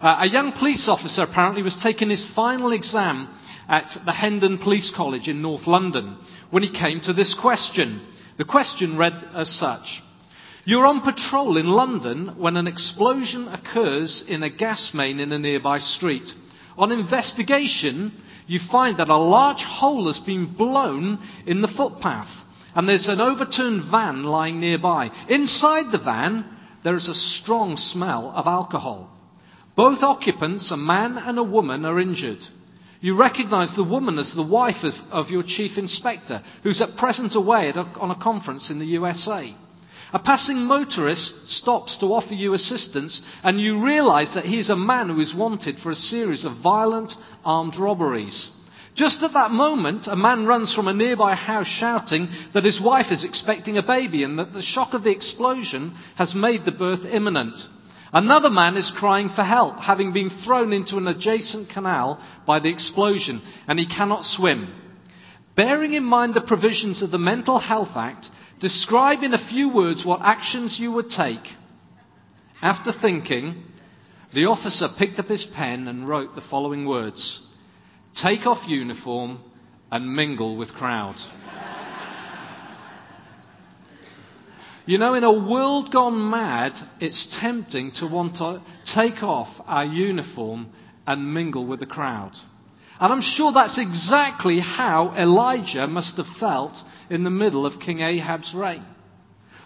Uh, a young police officer apparently was taking his final exam at the Hendon Police College in North London when he came to this question. The question read as such. You're on patrol in London when an explosion occurs in a gas main in a nearby street. On investigation, you find that a large hole has been blown in the footpath and there's an overturned van lying nearby. Inside the van, there is a strong smell of alcohol. Both occupants, a man and a woman, are injured. You recognize the woman as the wife of, of your chief inspector, who's at present away a, on a conference in the USA. A passing motorist stops to offer you assistance, and you realize that he's a man who is wanted for a series of violent armed robberies. Just at that moment, a man runs from a nearby house shouting that his wife is expecting a baby and that the shock of the explosion has made the birth imminent. Another man is crying for help, having been thrown into an adjacent canal by the explosion, and he cannot swim. Bearing in mind the provisions of the Mental Health Act, describe in a few words what actions you would take. After thinking, the officer picked up his pen and wrote the following words Take off uniform and mingle with crowd. You know, in a world gone mad, it's tempting to want to take off our uniform and mingle with the crowd. And I'm sure that's exactly how Elijah must have felt in the middle of King Ahab's reign.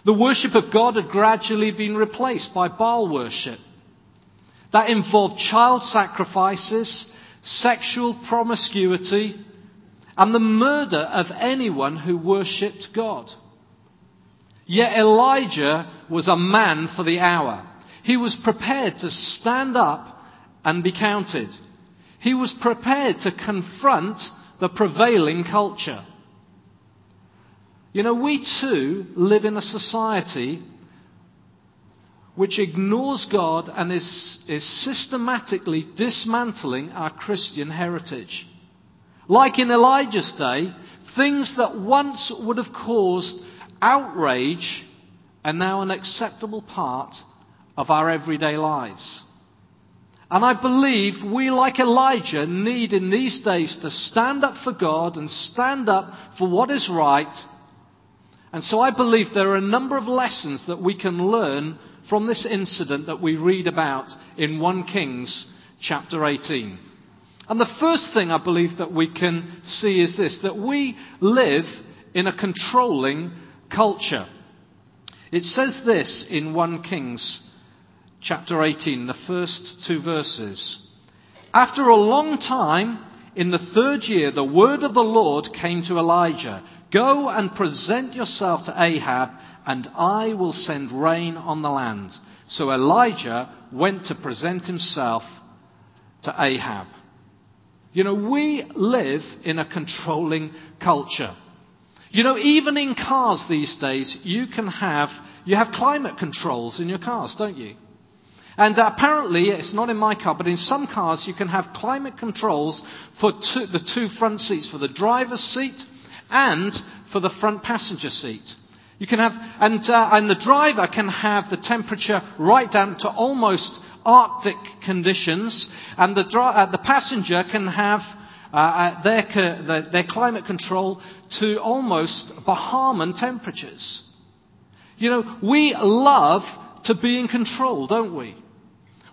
The worship of God had gradually been replaced by Baal worship. That involved child sacrifices, sexual promiscuity, and the murder of anyone who worshipped God. Yet Elijah was a man for the hour. He was prepared to stand up and be counted. He was prepared to confront the prevailing culture. You know, we too live in a society which ignores God and is, is systematically dismantling our Christian heritage. Like in Elijah's day, things that once would have caused outrage are now an acceptable part of our everyday lives. And I believe we, like Elijah, need in these days to stand up for God and stand up for what is right. And so I believe there are a number of lessons that we can learn from this incident that we read about in 1 Kings chapter 18. And the first thing I believe that we can see is this that we live in a controlling culture. It says this in 1 Kings chapter 18, the first two verses. After a long time, in the third year, the word of the Lord came to Elijah Go and present yourself to Ahab, and I will send rain on the land. So Elijah went to present himself to Ahab. You know, we live in a controlling culture. You know, even in cars these days, you can have, you have climate controls in your cars, don't you? And apparently, it's not in my car, but in some cars you can have climate controls for two, the two front seats, for the driver's seat and for the front passenger seat. You can have, and, uh, and the driver can have the temperature right down to almost Arctic conditions, and the, uh, the passenger can have uh, uh their, their, climate control to almost Bahamian temperatures. You know, we love to be in control, don't we?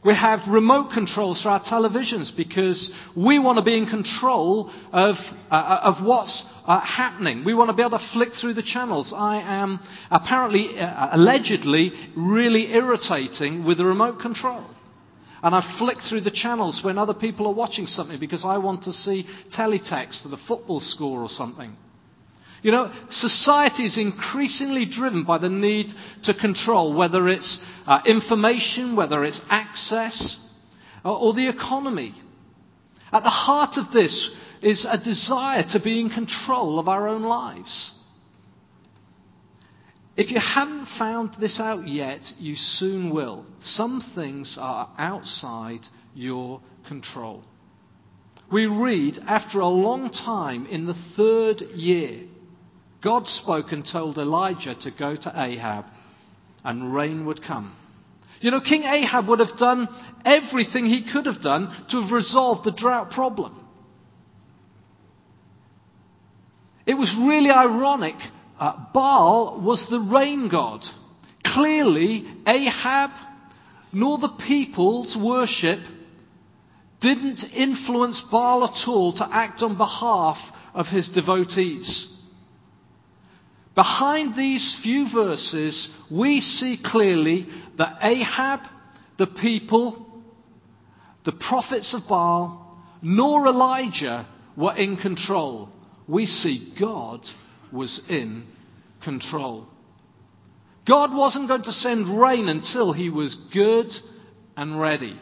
We have remote controls for our televisions because we want to be in control of, uh, uh, of what's uh, happening. We want to be able to flick through the channels. I am apparently, uh, allegedly, really irritating with the remote control. And I flick through the channels when other people are watching something because I want to see teletext or the football score or something. You know, society is increasingly driven by the need to control, whether it's uh, information, whether it's access, or, or the economy. At the heart of this is a desire to be in control of our own lives. If you haven't found this out yet, you soon will. Some things are outside your control. We read, after a long time, in the third year, God spoke and told Elijah to go to Ahab and rain would come. You know, King Ahab would have done everything he could have done to have resolved the drought problem. It was really ironic. Uh, Baal was the rain god. Clearly, Ahab nor the people's worship didn't influence Baal at all to act on behalf of his devotees. Behind these few verses, we see clearly that Ahab, the people, the prophets of Baal, nor Elijah were in control. We see God was in control. God wasn't going to send rain until he was good and ready.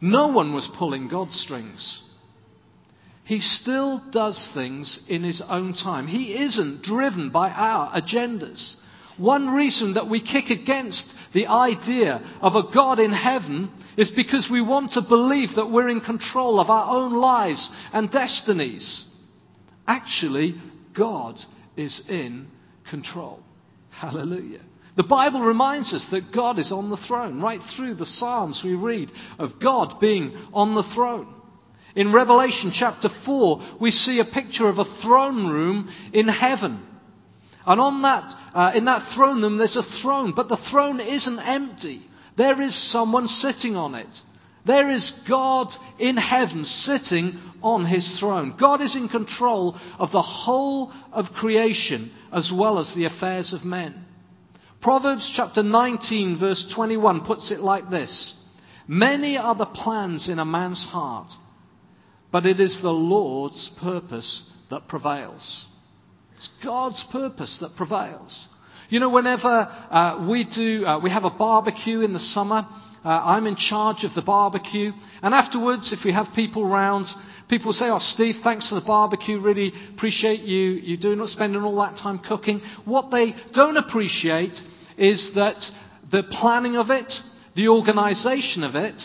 No one was pulling God's strings. He still does things in his own time. He isn't driven by our agendas. One reason that we kick against the idea of a God in heaven is because we want to believe that we're in control of our own lives and destinies. Actually, God is in control. Hallelujah. The Bible reminds us that God is on the throne. Right through the Psalms, we read of God being on the throne. In Revelation chapter 4, we see a picture of a throne room in heaven. And on that, uh, in that throne room, there's a throne, but the throne isn't empty. There is someone sitting on it. There is God in heaven sitting on his throne. God is in control of the whole of creation as well as the affairs of men. Proverbs chapter 19 verse 21 puts it like this. Many are the plans in a man's heart, but it is the Lord's purpose that prevails. It's God's purpose that prevails. You know, whenever uh, we do, uh, we have a barbecue in the summer, uh, I'm in charge of the barbecue. And afterwards, if we have people round, people say, Oh, Steve, thanks for the barbecue. Really appreciate you, you doing, spending all that time cooking. What they don't appreciate is that the planning of it, the organization of it,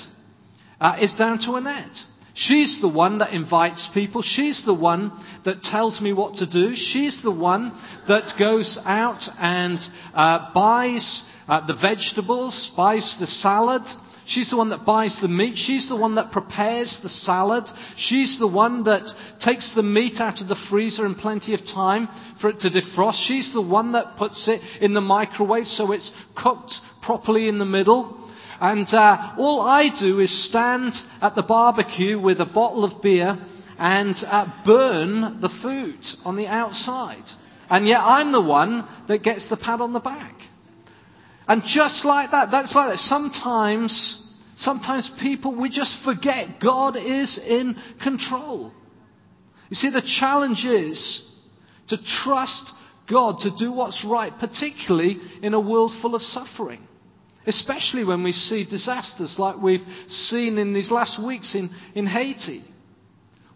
uh, is down to Annette. She's the one that invites people. She's the one that tells me what to do. She's the one that goes out and uh, buys uh, the vegetables, buys the salad, She's the one that buys the meat. She's the one that prepares the salad. She's the one that takes the meat out of the freezer in plenty of time for it to defrost. She's the one that puts it in the microwave so it's cooked properly in the middle. And uh, all I do is stand at the barbecue with a bottle of beer and uh, burn the food on the outside. And yet I'm the one that gets the pat on the back. And just like that, that's like that. Sometimes, sometimes people, we just forget God is in control. You see, the challenge is to trust God to do what's right, particularly in a world full of suffering. Especially when we see disasters like we've seen in these last weeks in, in Haiti.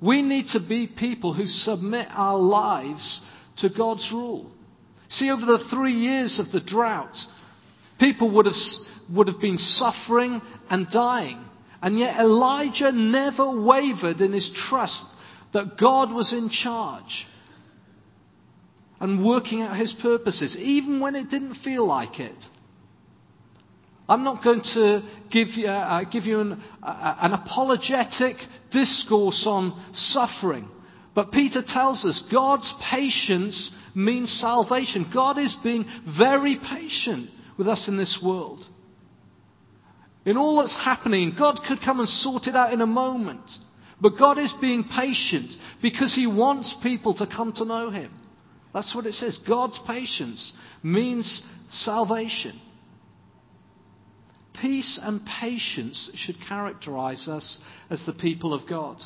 We need to be people who submit our lives to God's rule. See, over the three years of the drought, People would have, would have been suffering and dying. And yet Elijah never wavered in his trust that God was in charge and working out his purposes, even when it didn't feel like it. I'm not going to give you, uh, give you an, uh, an apologetic discourse on suffering. But Peter tells us God's patience means salvation. God is being very patient with us in this world. In all that's happening, God could come and sort it out in a moment. But God is being patient because He wants people to come to know Him. That's what it says. God's patience means salvation. Peace and patience should characterize us as the people of God.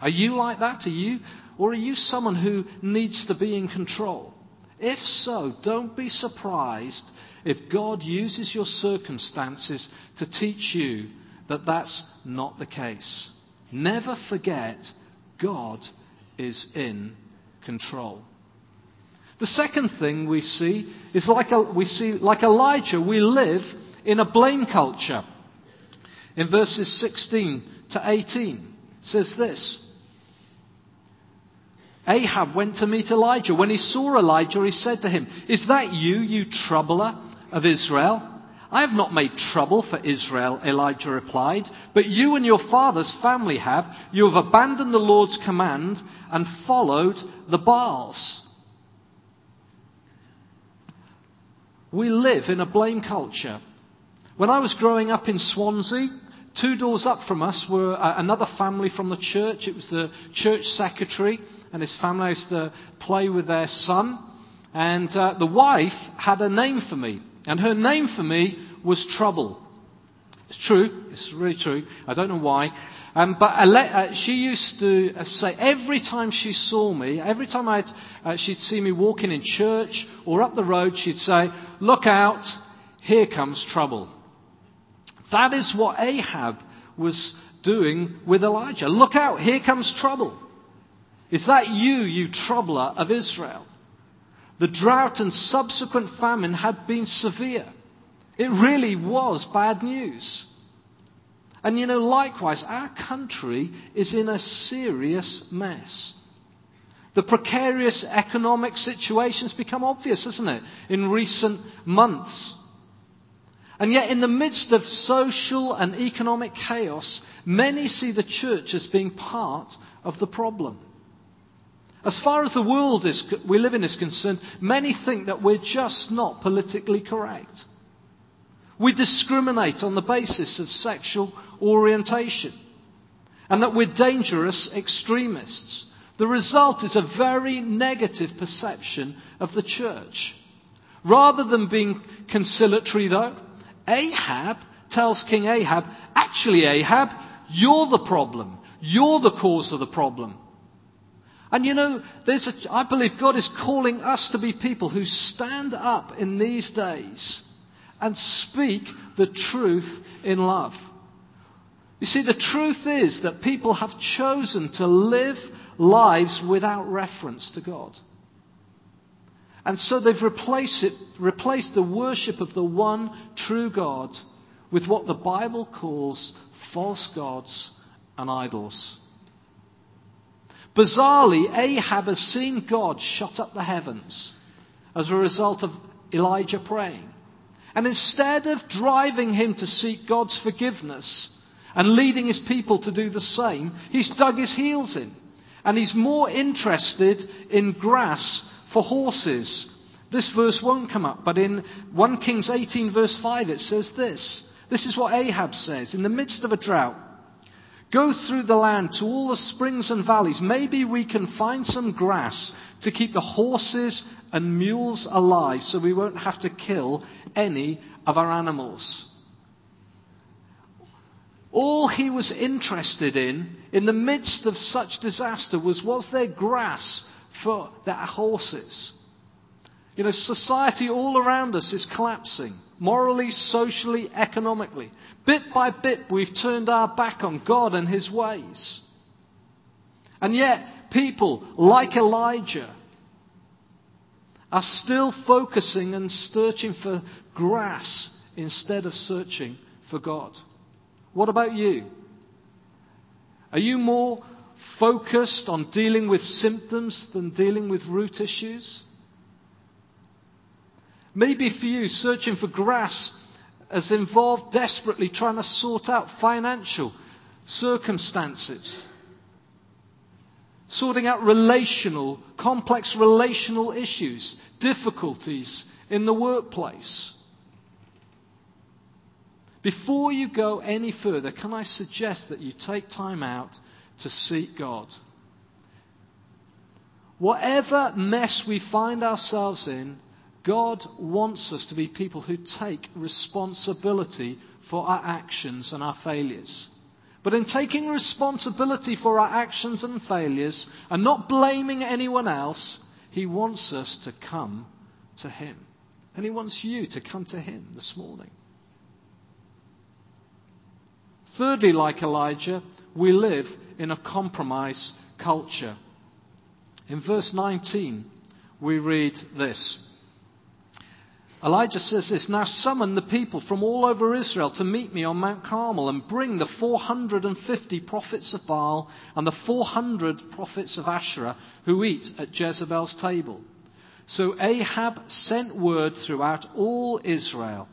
Are you like that? Are you, or are you someone who needs to be in control? If so, don't be surprised if God uses your circumstances to teach you that that's not the case. Never forget God is in control. The second thing we see is like a, we see like Elijah, we live in a blame culture. In verses 16 to 18 says this. Ahab went to meet Elijah. When he saw Elijah, he said to him, Is that you, you troubler of Israel? I have not made trouble for Israel, Elijah replied, but you and your father's family have. You have abandoned the Lord's command and followed the Baals. We live in a blame culture. When I was growing up in Swansea, two doors up from us were uh, another family from the church. It was the church secretary and his family used to play with their son. And uh, the wife had a name for me. And her name for me was Trouble. It's true. It's really true. I don't know why. Um, but uh, she used to uh, say every time she saw me, every time I'd, uh, she'd see me walking in church or up the road, she'd say, Look out, here comes trouble. That is what Ahab was doing with Elijah. Look out, here comes trouble. Is that you, you troubler of Israel? The drought and subsequent famine had been severe. It really was bad news. And you know, likewise, our country is in a serious mess. The precarious economic situation has become obvious, isn't it, in recent months. And yet, in the midst of social and economic chaos, many see the church as being part of the problem. As far as the world is, we live in is concerned, many think that we're just not politically correct. We discriminate on the basis of sexual orientation and that we're dangerous extremists. The result is a very negative perception of the church. Rather than being conciliatory, though, Ahab tells King Ahab, actually, Ahab, you're the problem. You're the cause of the problem. And you know, there's a, I believe God is calling us to be people who stand up in these days and speak the truth in love. You see, the truth is that people have chosen to live lives without reference to God. And so they've replaced, it, replaced the worship of the one true God with what the Bible calls false gods and idols. Bizarrely, Ahab has seen God shut up the heavens as a result of Elijah praying. And instead of driving him to seek God's forgiveness and leading his people to do the same, he's dug his heels in. And he's more interested in grass for horses. This verse won't come up, but in 1 Kings 18, verse 5, it says this. This is what Ahab says. In the midst of a drought, Go through the land to all the springs and valleys. Maybe we can find some grass to keep the horses and mules alive so we won't have to kill any of our animals. All he was interested in, in the midst of such disaster, was was there grass for their horses? You know, society all around us is collapsing, morally, socially, economically. Bit by bit, we've turned our back on God and His ways. And yet, people like Elijah are still focusing and searching for grass instead of searching for God. What about you? Are you more focused on dealing with symptoms than dealing with root issues? Maybe for you, searching for grass has involved desperately trying to sort out financial circumstances, sorting out relational, complex relational issues, difficulties in the workplace. Before you go any further, can I suggest that you take time out to seek God? Whatever mess we find ourselves in, God wants us to be people who take responsibility for our actions and our failures. But in taking responsibility for our actions and failures and not blaming anyone else, He wants us to come to Him. And He wants you to come to Him this morning. Thirdly, like Elijah, we live in a compromise culture. In verse 19, we read this. Elijah says this Now summon the people from all over Israel to meet me on Mount Carmel and bring the 450 prophets of Baal and the 400 prophets of Asherah who eat at Jezebel's table. So Ahab sent word throughout all Israel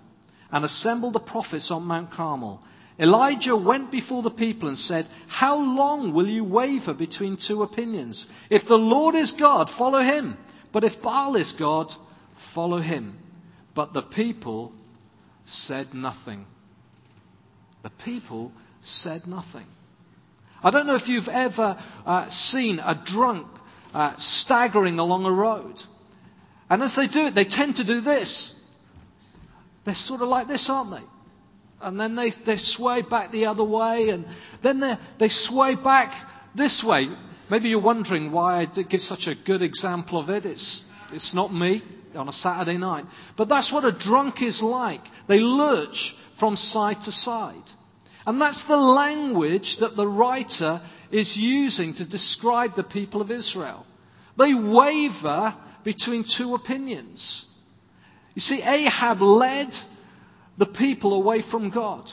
and assembled the prophets on Mount Carmel. Elijah went before the people and said, How long will you waver between two opinions? If the Lord is God, follow him. But if Baal is God, follow him. But the people said nothing. The people said nothing. I don't know if you've ever uh, seen a drunk uh, staggering along a road. And as they do it, they tend to do this. They're sort of like this, aren't they? And then they, they sway back the other way, and then they, they sway back this way. Maybe you're wondering why I give such a good example of it. It's, it's not me on a Saturday night. But that's what a drunk is like. They lurch from side to side. And that's the language that the writer is using to describe the people of Israel. They waver between two opinions. You see, Ahab led the people away from God.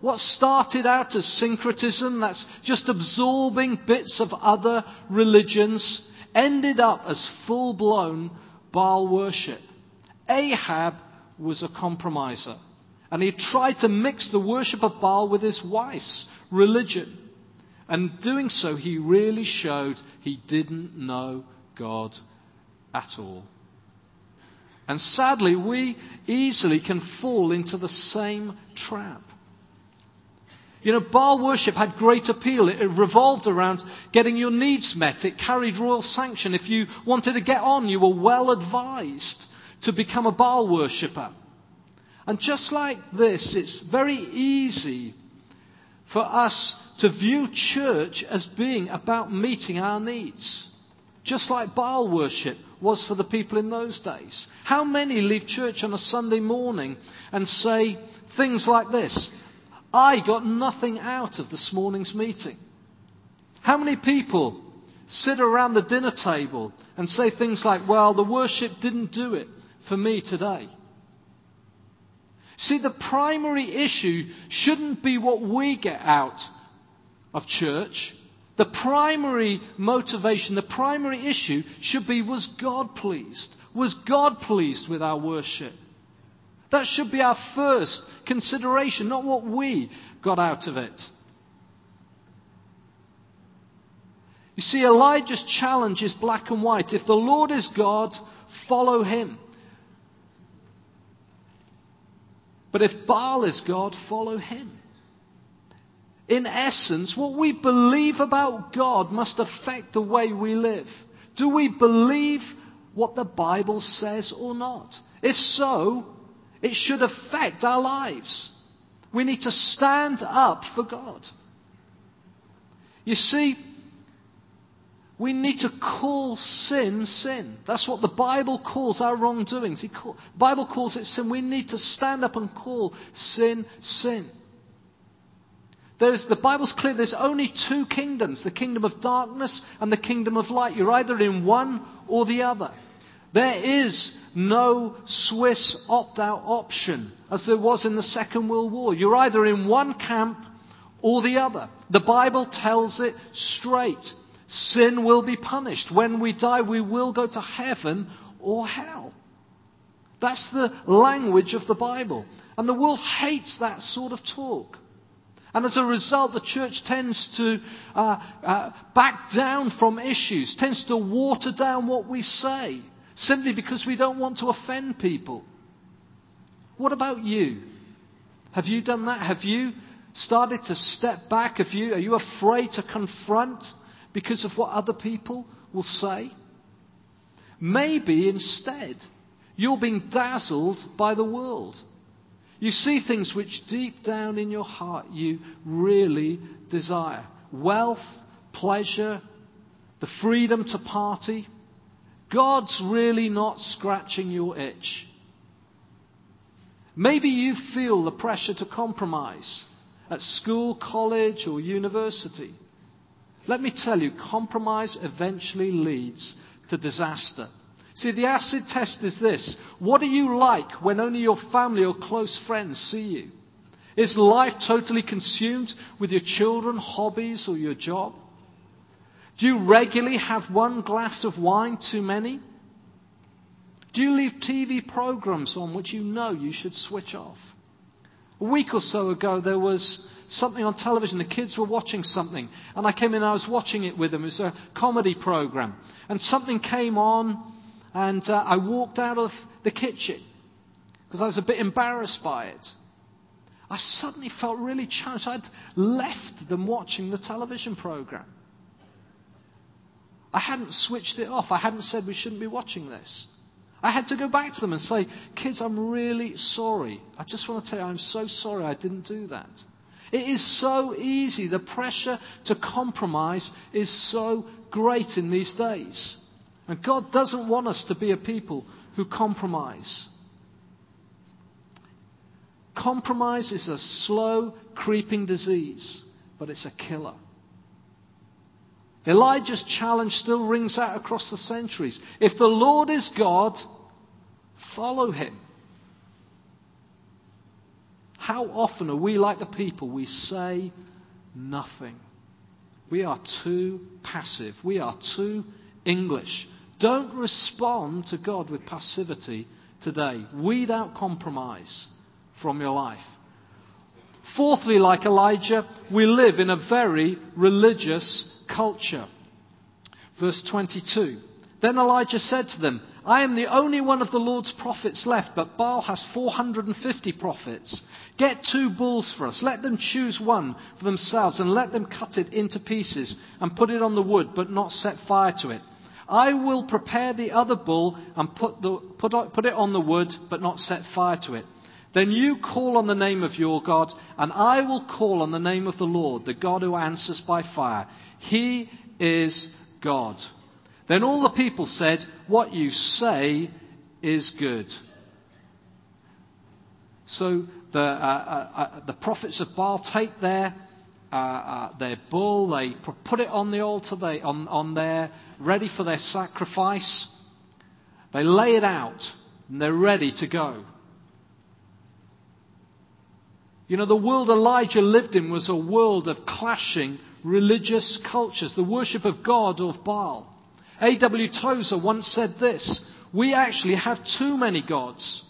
What started out as syncretism, that's just absorbing bits of other religions, ended up as full blown Baal worship. Ahab was a compromiser. And he tried to mix the worship of Baal with his wife's religion. And doing so, he really showed he didn't know God at all. And sadly, we easily can fall into the same trap. You know, Baal worship had great appeal. It revolved around getting your needs met. It carried royal sanction. If you wanted to get on, you were well advised to become a Baal worshipper. And just like this, it's very easy for us to view church as being about meeting our needs. Just like Baal worship was for the people in those days. How many leave church on a Sunday morning and say things like this I got nothing out of this morning's meeting? How many people sit around the dinner table and say things like, Well, the worship didn't do it for me today? See, the primary issue shouldn't be what we get out of church. The primary motivation, the primary issue should be was God pleased? Was God pleased with our worship? That should be our first consideration, not what we got out of it. You see, Elijah's challenge is black and white. If the Lord is God, follow him. But if Baal is God, follow him. In essence, what we believe about God must affect the way we live. Do we believe what the Bible says or not? If so, it should affect our lives. We need to stand up for God. You see, we need to call sin sin. That's what the Bible calls our wrongdoings. The Bible calls it sin. We need to stand up and call sin sin. There's, the Bible's clear there's only two kingdoms the kingdom of darkness and the kingdom of light. You're either in one or the other. There is no Swiss opt out option as there was in the Second World War. You're either in one camp or the other. The Bible tells it straight. Sin will be punished. When we die, we will go to heaven or hell. That's the language of the Bible. And the world hates that sort of talk. And as a result, the church tends to uh, uh, back down from issues, tends to water down what we say, simply because we don't want to offend people. What about you? Have you done that? Have you started to step back? Have you, are you afraid to confront because of what other people will say? Maybe instead, you're being dazzled by the world. You see things which deep down in your heart you really desire wealth, pleasure, the freedom to party. God's really not scratching your itch. Maybe you feel the pressure to compromise at school, college, or university. Let me tell you, compromise eventually leads to disaster. See, the acid test is this. What are you like when only your family or close friends see you? Is life totally consumed with your children, hobbies, or your job? Do you regularly have one glass of wine too many? Do you leave TV programs on which you know you should switch off? A week or so ago, there was something on television. The kids were watching something, and I came in and I was watching it with them. It was a comedy program. And something came on, and uh, I walked out of the kitchen because I was a bit embarrassed by it. I suddenly felt really challenged. I'd left them watching the television program. I hadn't switched it off. I hadn't said we shouldn't be watching this. I had to go back to them and say, Kids, I'm really sorry. I just want to tell you, I'm so sorry I didn't do that. It is so easy. The pressure to compromise is so great in these days. And God doesn't want us to be a people who compromise. Compromise is a slow, creeping disease, but it's a killer. Elijah's challenge still rings out across the centuries. If the Lord is God, follow him. How often are we like the people we say nothing? We are too passive. We are too English. Don't respond to God with passivity today. Weed out compromise from your life. Fourthly, like Elijah, we live in a very religious culture. Verse 22. Then Elijah said to them, I am the only one of the Lord's prophets left, but Baal has 450 prophets. Get two bulls for us. Let them choose one for themselves and let them cut it into pieces and put it on the wood, but not set fire to it. I will prepare the other bull and put, the, put, put it on the wood, but not set fire to it. Then you call on the name of your God, and I will call on the name of the Lord, the God who answers by fire. He is God. Then all the people said, What you say is good. So the, uh, uh, uh, the prophets of Baal take their, uh, uh, their bull, they put it on the altar, they, on, on there, ready for their sacrifice. They lay it out, and they're ready to go. You know, the world Elijah lived in was a world of clashing religious cultures, the worship of God or of Baal. A.W. Tozer once said this We actually have too many gods.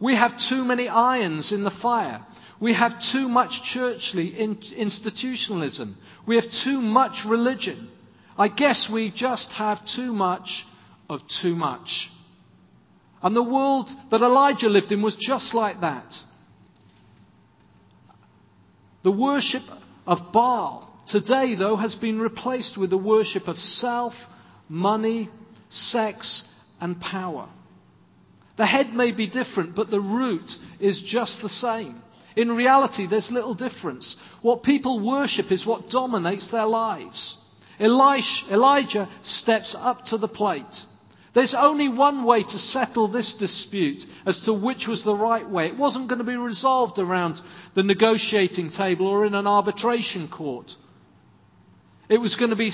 We have too many irons in the fire. We have too much churchly institutionalism. We have too much religion. I guess we just have too much of too much. And the world that Elijah lived in was just like that. The worship of Baal today, though, has been replaced with the worship of self, money, sex, and power. The head may be different, but the root is just the same. In reality, there's little difference. What people worship is what dominates their lives. Elijah steps up to the plate. There's only one way to settle this dispute as to which was the right way. It wasn't going to be resolved around the negotiating table or in an arbitration court. It was going to be,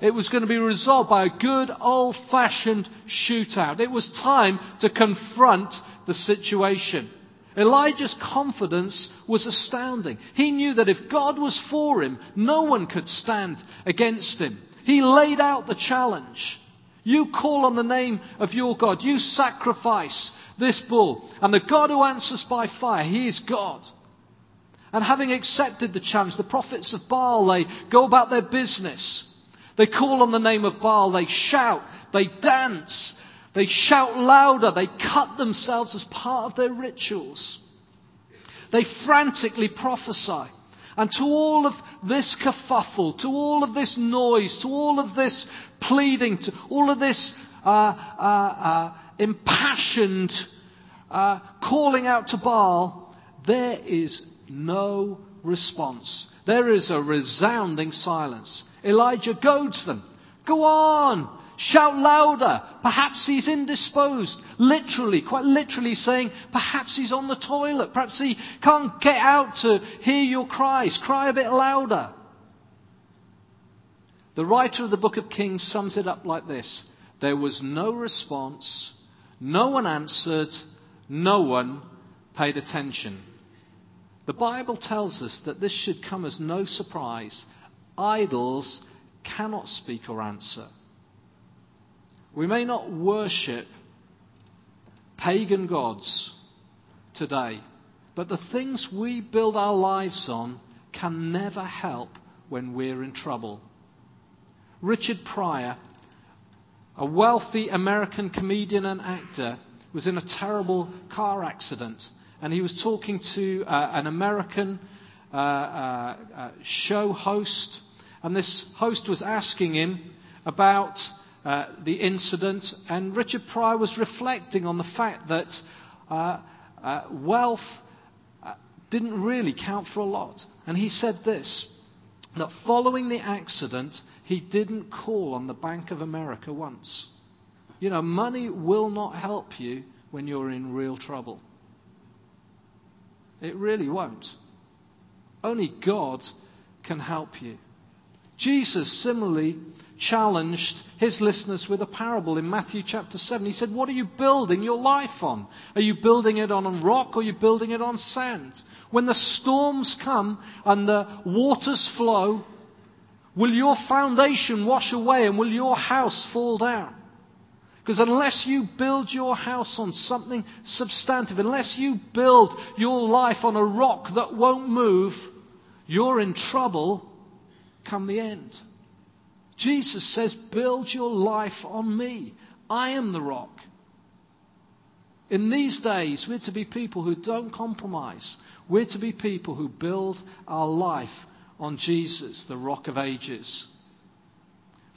it was going to be resolved by a good old fashioned shootout. It was time to confront the situation. Elijah's confidence was astounding. He knew that if God was for him, no one could stand against him. He laid out the challenge. You call on the name of your God. You sacrifice this bull. And the God who answers by fire, He is God. And having accepted the challenge, the prophets of Baal, they go about their business. They call on the name of Baal. They shout. They dance. They shout louder. They cut themselves as part of their rituals. They frantically prophesy. And to all of this kerfuffle, to all of this noise, to all of this pleading, to all of this uh, uh, uh, impassioned uh, calling out to Baal, there is no response. There is a resounding silence. Elijah goads them. Go on! Shout louder. Perhaps he's indisposed. Literally, quite literally saying, perhaps he's on the toilet. Perhaps he can't get out to hear your cries. Cry a bit louder. The writer of the book of Kings sums it up like this There was no response, no one answered, no one paid attention. The Bible tells us that this should come as no surprise. Idols cannot speak or answer. We may not worship pagan gods today, But the things we build our lives on can never help when we're in trouble. Richard Pryor, a wealthy American comedian and actor, was in a terrible car accident. And he was talking to uh, an American uh, uh, uh show host. And this host was asking him about uh, the incident. And Richard Pryor was reflecting on the fact that uh, wealth didn't really count for a lot. And he said this that following the accident, he didn't call on the Bank of America once. You know, money will not help you when you're in real trouble. It really won't. Only God can help you. Jesus similarly challenged his listeners with a parable in Matthew chapter 7. He said, What are you building your life on? Are you building it on a rock or are you building it on sand? When the storms come and the waters flow, will your foundation wash away and will your house fall down? Because unless you build your house on something substantive, unless you build your life on a rock that won't move, you're in trouble come the end. Jesus says, Build your life on me. I am the rock. In these days, we're to be people who don't compromise. We're to be people who build our life on Jesus, the rock of ages.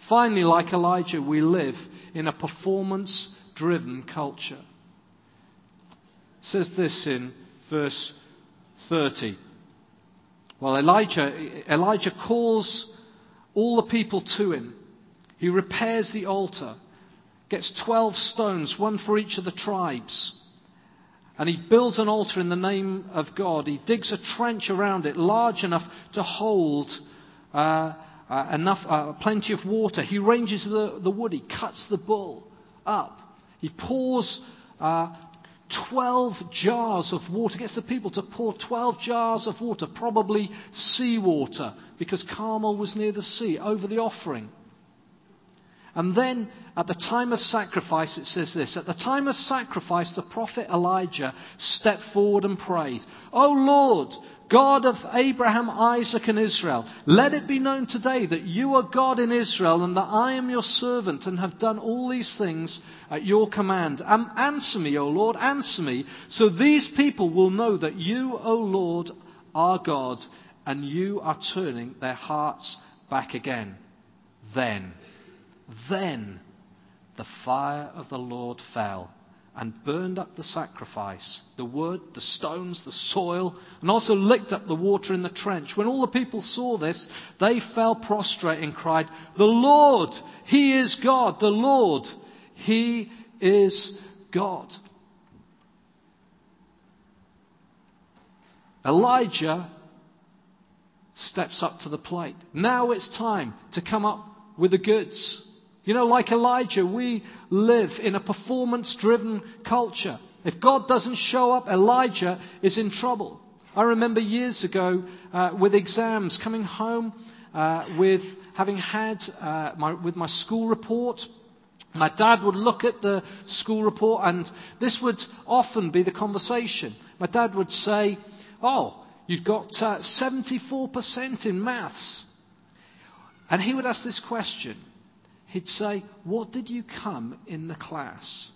Finally, like Elijah, we live in a performance driven culture. It says this in verse 30. Well, Elijah, Elijah calls all the people to him. He repairs the altar, gets 12 stones, one for each of the tribes. And he builds an altar in the name of God. He digs a trench around it large enough to hold uh, uh, enough, uh, plenty of water. He ranges the, the wood. He cuts the bull up. He pours uh, 12 jars of water, gets the people to pour 12 jars of water, probably seawater, because Carmel was near the sea, over the offering. And then at the time of sacrifice, it says this At the time of sacrifice, the prophet Elijah stepped forward and prayed, O Lord, God of Abraham, Isaac, and Israel, let it be known today that you are God in Israel and that I am your servant and have done all these things at your command. Um, answer me, O Lord, answer me, so these people will know that you, O Lord, are God and you are turning their hearts back again. Then, then the fire of the Lord fell and burned up the sacrifice, the wood, the stones, the soil, and also licked up the water in the trench. When all the people saw this, they fell prostrate and cried, The Lord, He is God, the Lord, He is God. Elijah steps up to the plate. Now it's time to come up with the goods. You know, like Elijah, we live in a performance driven culture. If God doesn't show up, Elijah is in trouble. I remember years ago uh, with exams coming home uh, with having had uh, my, with my school report. My dad would look at the school report, and this would often be the conversation. My dad would say, Oh, you've got 74% uh, in maths. And he would ask this question he'd say, What did you come in the class?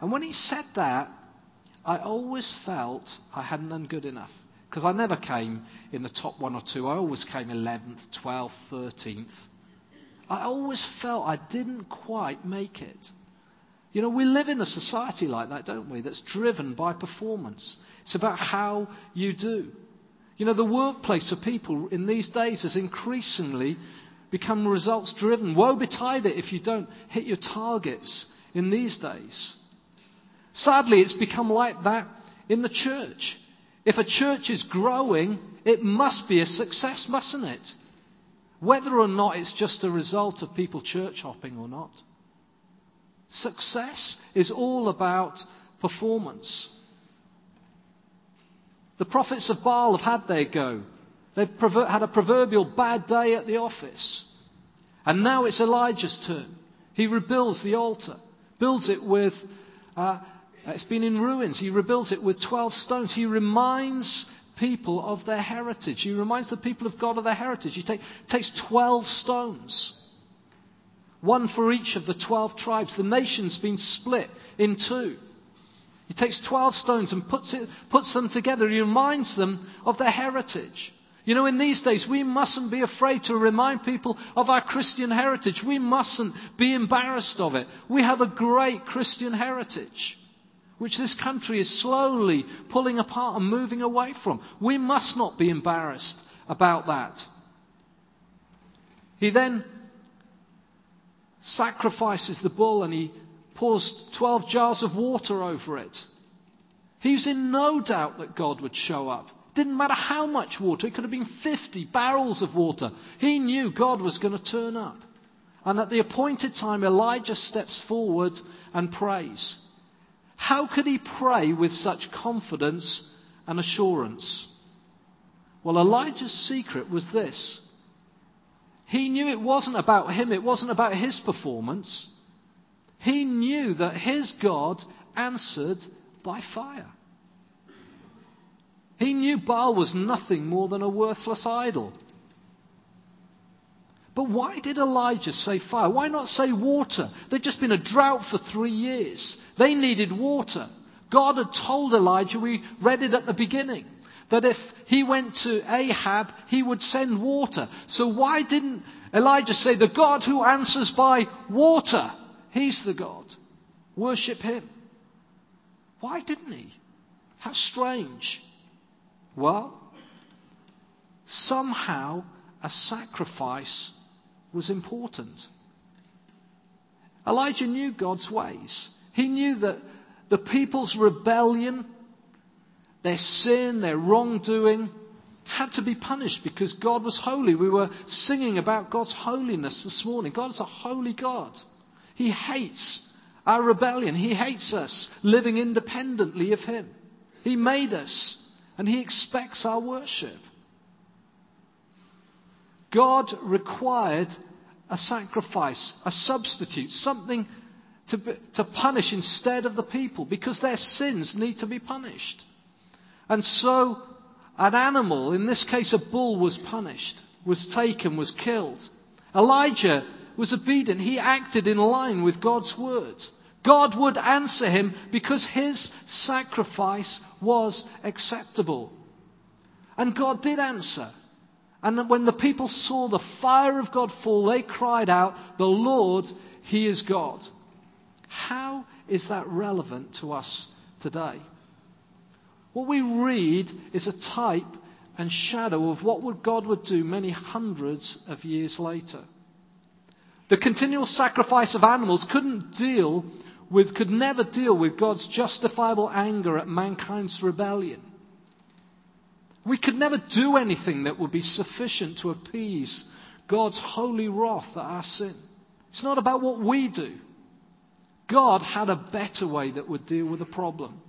And when he said that, I always felt I hadn't done good enough. Because I never came in the top one or two. I always came 11th, 12th, 13th. I always felt I didn't quite make it. You know, we live in a society like that, don't we? That's driven by performance. It's about how you do. You know, the workplace for people in these days is increasingly become results driven. Woe betide it if you don't hit your targets in these days. Sadly, it's become like that in the church. If a church is growing, it must be a success, mustn't it? Whether or not it's just a result of people church hopping or not. Success is all about performance. The prophets of Baal have had their go. They've had a proverbial bad day at the office. And now it's Elijah's turn. He rebuilds the altar, builds it with uh, It's been in ruins. He rebuilds it with 12 stones. He reminds people of their heritage. He reminds the people of God of their heritage. He take, takes 12 stones, one for each of the 12 tribes. The nation's been split in two. He takes 12 stones and puts, it, puts them together. He reminds them of their heritage. You know, in these days, we mustn't be afraid to remind people of our Christian heritage. We mustn't be embarrassed of it. We have a great Christian heritage, which this country is slowly pulling apart and moving away from. We must not be embarrassed about that. He then sacrifices the bull and he pours 12 jars of water over it. He was in no doubt that God would show up. Didn't matter how much water, it could have been 50 barrels of water. He knew God was going to turn up. And at the appointed time, Elijah steps forward and prays. How could he pray with such confidence and assurance? Well, Elijah's secret was this. He knew it wasn't about him, it wasn't about his performance. He knew that his God answered by fire. He knew Baal was nothing more than a worthless idol. But why did Elijah say fire? Why not say water? There'd just been a drought for three years. They needed water. God had told Elijah, we read it at the beginning, that if he went to Ahab, he would send water. So why didn't Elijah say, the God who answers by water, he's the God. Worship him. Why didn't he? How strange. Well, somehow a sacrifice was important. Elijah knew God's ways. He knew that the people's rebellion, their sin, their wrongdoing, had to be punished because God was holy. We were singing about God's holiness this morning. God is a holy God. He hates our rebellion. He hates us living independently of Him. He made us and He expects our worship. God required a sacrifice, a substitute, something to, to punish instead of the people because their sins need to be punished. And so an animal, in this case a bull, was punished, was taken, was killed. Elijah was obedient. He acted in line with God's word. God would answer him because his sacrifice was acceptable. And God did answer. And when the people saw the fire of God fall, they cried out, The Lord, He is God. How is that relevant to us today? What we read is a type and shadow of what God would do many hundreds of years later. The continual sacrifice of animals couldn't deal with, could never deal with God's justifiable anger at mankind's rebellion. We could never do anything that would be sufficient to appease God's holy wrath at our sin. It's not about what we do. God had a better way that would deal with the problem.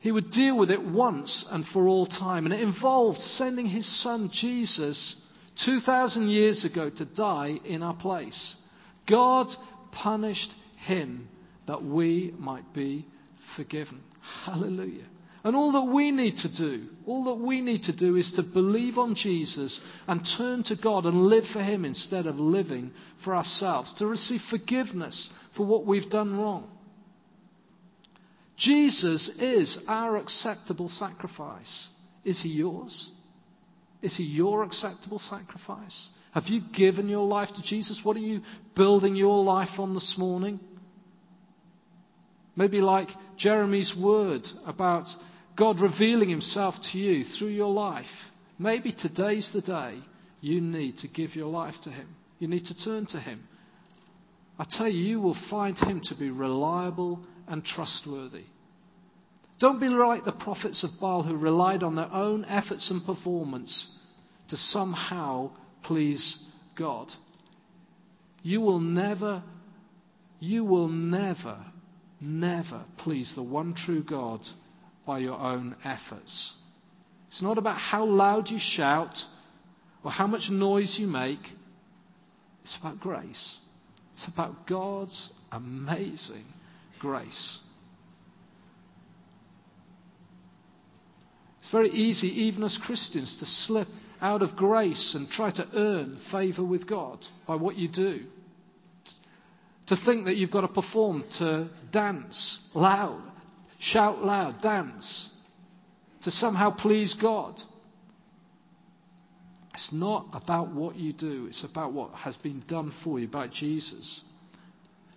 He would deal with it once and for all time. And it involved sending his son Jesus 2,000 years ago to die in our place. God punished him that we might be forgiven. Hallelujah. And all that we need to do, all that we need to do is to believe on Jesus and turn to God and live for Him instead of living for ourselves, to receive forgiveness for what we've done wrong. Jesus is our acceptable sacrifice. Is He yours? Is He your acceptable sacrifice? Have you given your life to Jesus? What are you building your life on this morning? Maybe like Jeremy's word about God revealing Himself to you through your life. Maybe today's the day you need to give your life to Him. You need to turn to Him. I tell you, you will find Him to be reliable and trustworthy. Don't be like the prophets of Baal who relied on their own efforts and performance to somehow please God. You will never, you will never, never please the one true God by your own efforts. It's not about how loud you shout or how much noise you make. It's about grace. It's about God's amazing grace. It's very easy, even as Christians, to slip out of grace and try to earn favor with God by what you do. To think that you've got to perform, to dance loud, shout loud, dance, to somehow please God. It's not about what you do, it's about what has been done for you by Jesus.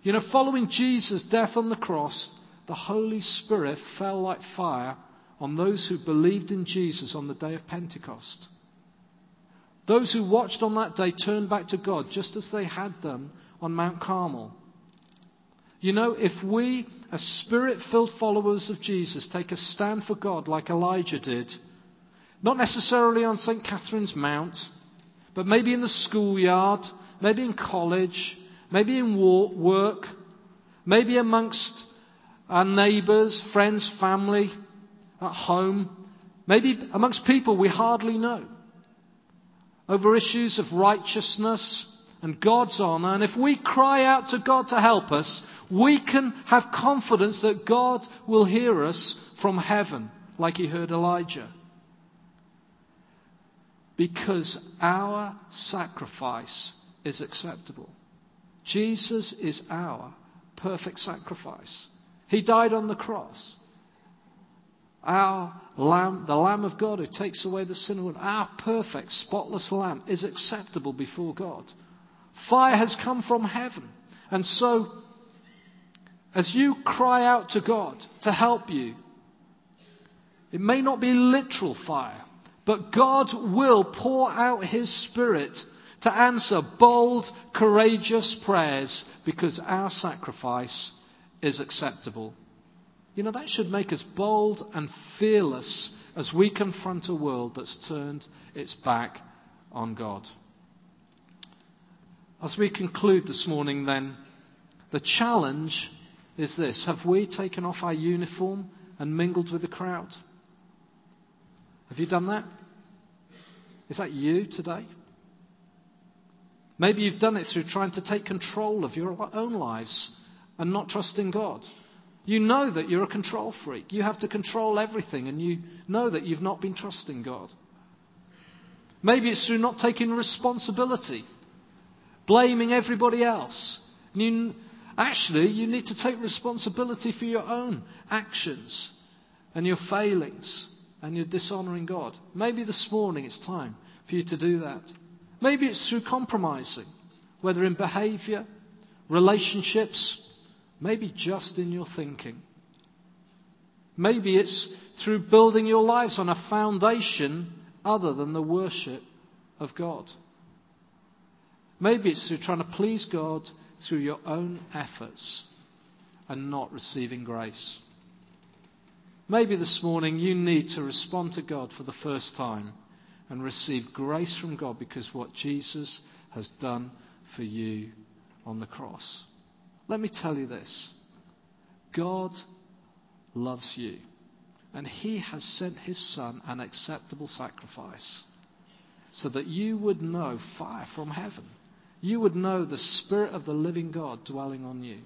You know, following Jesus' death on the cross, the Holy Spirit fell like fire on those who believed in Jesus on the day of Pentecost. Those who watched on that day turned back to God just as they had done on Mount Carmel. You know, if we, as spirit filled followers of Jesus, take a stand for God like Elijah did, not necessarily on St. Catherine's Mount, but maybe in the schoolyard, maybe in college, maybe in work, maybe amongst our neighbours, friends, family, at home, maybe amongst people we hardly know, over issues of righteousness and God's honour. And if we cry out to God to help us, we can have confidence that God will hear us from heaven, like he heard Elijah. Because our sacrifice is acceptable. Jesus is our perfect sacrifice. He died on the cross. Our Lamb, the Lamb of God who takes away the sin of our perfect, spotless Lamb is acceptable before God. Fire has come from heaven. And so, as you cry out to God to help you, it may not be literal fire, but God will pour out His Spirit to answer bold, courageous prayers because our sacrifice is acceptable you know, that should make us bold and fearless as we confront a world that's turned its back on God. As we conclude this morning, then, the challenge is this Have we taken off our uniform and mingled with the crowd? Have you done that? Is that you today? Maybe you've done it through trying to take control of your own lives and not trusting God. You know that you're a control freak. You have to control everything, and you know that you've not been trusting God. Maybe it's through not taking responsibility, blaming everybody else. You, actually, you need to take responsibility for your own actions and your failings and your dishonoring God. Maybe this morning it's time for you to do that. Maybe it's through compromising, whether in behavior, relationships, Maybe just in your thinking. Maybe it's through building your lives on a foundation other than the worship of God. Maybe it's through trying to please God through your own efforts and not receiving grace. Maybe this morning you need to respond to God for the first time and receive grace from God because what Jesus has done for you on the cross. Let me tell you this God loves you, and He has sent His Son an acceptable sacrifice so that you would know fire from heaven. You would know the Spirit of the living God dwelling on you.